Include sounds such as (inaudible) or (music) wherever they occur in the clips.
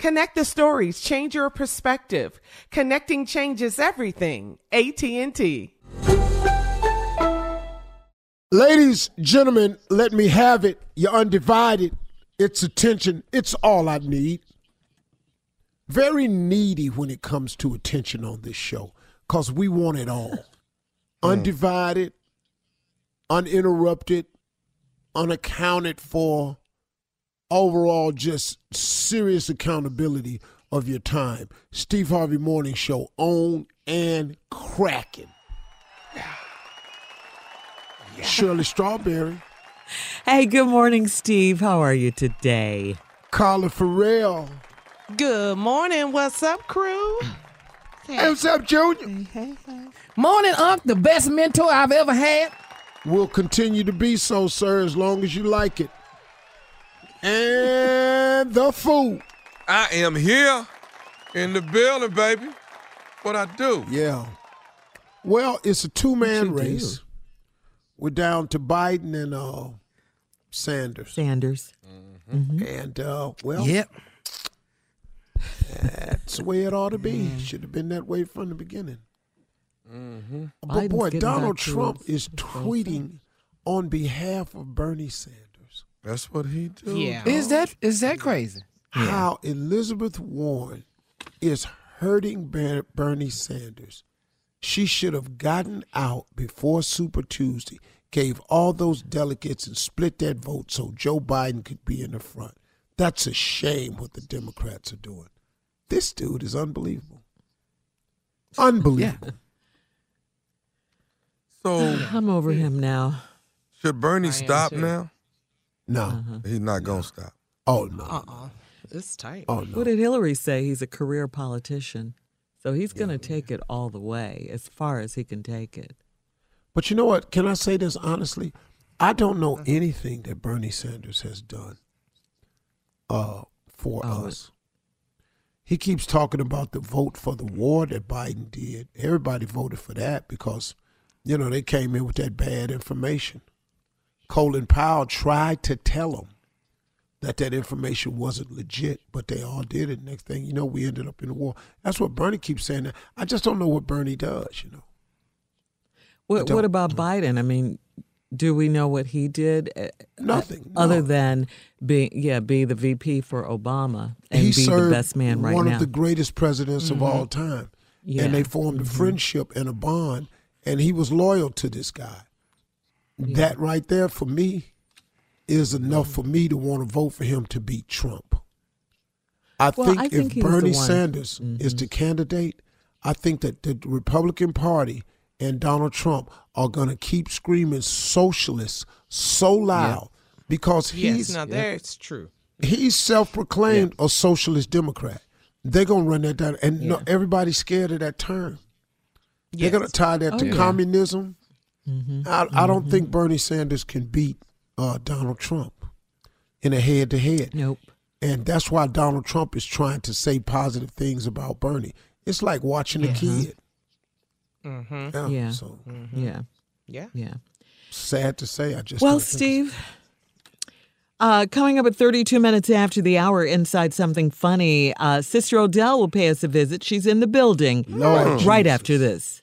Connect the stories, change your perspective. Connecting changes everything. AT&T. Ladies, gentlemen, let me have it. You're undivided. It's attention. It's all I need. Very needy when it comes to attention on this show because we want it all. (laughs) Mm. Undivided, uninterrupted, unaccounted for, overall just serious accountability of your time. Steve Harvey Morning Show on and cracking. Yeah. Shirley Strawberry, Hey, good morning, Steve. How are you today? Carla Ferrell. Good morning. What's up, crew? Hey, what's up, Junior? Morning, Unc, the best mentor I've ever had. Will continue to be so, sir, as long as you like it. And the food. I am here in the building, baby. What I do? Yeah. Well, it's a two man What you do? race. We're down to Biden and uh, Sanders. Sanders. And, uh, well, Yep. that's the way it ought to be. Should have been that way from the beginning. But Biden's boy, Donald Trump is tweeting on behalf of Bernie Sanders That's what he do. Yeah. Is that is that crazy? how Elizabeth Warren is hurting Bernie Sanders. She should have gotten out before Super Tuesday, gave all those delegates and split that vote so Joe Biden could be in the front. That's a shame what the Democrats are doing. This dude is unbelievable. Unbelievable. So (sighs) I'm over him now. should Bernie stop now? No. He's not gonna stop. Oh, no. Uh-uh. It's tight. Oh, no. What did Hillary say? He's a career politician. So he's going to take it all the way, as far as he can take it. But you know what? Can I say this honestly? I don't know anything that Bernie Sanders has done uh, for Oh, us. He keeps talking about the vote for the war that Biden did. Everybody voted for that because, you know, they came in with that bad information. Colin Powell tried to tell him that that information wasn't legit, but they all did it. Next thing you know, we ended up in the war. That's what Bernie keeps saying. I just don't know what Bernie does, you know. What, what about Biden? I mean, do we know what he did? uh, uh Nothing. Other no. than being, yeah, be the VP for Obama and he be served the best man right one now. One of the greatest presidents of mm-hmm. all time. Yeah. And they formed a mm-hmm. friendship and a bond, and he was loyal to this guy. That right there for me is enough for me to want to vote for him to beat Trump. I Well, think I if think he's the Bernie. Sanders is the mm-hmm. candidate, I think that the Republican Party and Donald Trump are going to keep screaming socialist so loud because Yes, he's now It's true. he's self-proclaimed a socialist Democrat. They're gonna run that down, and no, everybody's scared of that term. They're gonna tie that Oh, to yeah. communism. Mm-hmm. I, I don't think Bernie Sanders can beat uh, Donald Trump in a head-to-head, Nope. and that's why Donald Trump is trying to say positive things about Bernie. It's like watching a kid. Mm-hmm. Yeah. Yeah. So Yeah. Yeah. Yeah. sad to say, I just Well, don't Steve, uh, coming up at 32 minutes after the hour, inside something funny, uh, Sister Odell will pay us a visit. She's in the building Lord right Jesus. after this.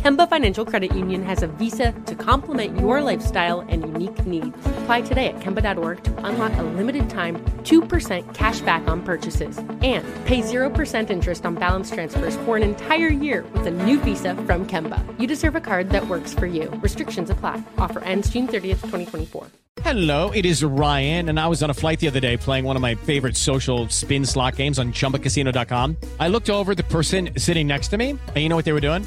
Kemba Financial Credit Union has a visa to complement your lifestyle and unique needs. Apply today at Kemba.org to unlock a limited time 2% cash back on purchases and pay 0% interest on balance transfers for an entire year with a new visa from Kemba. You deserve a card that works for you. Restrictions apply. Offer ends June 30th, 2024. Hello, it is Ryan, and I was on a flight the other day playing one of my favorite social spin slot games on chumbacasino.com. I looked over the person sitting next to me, and you know what they were doing?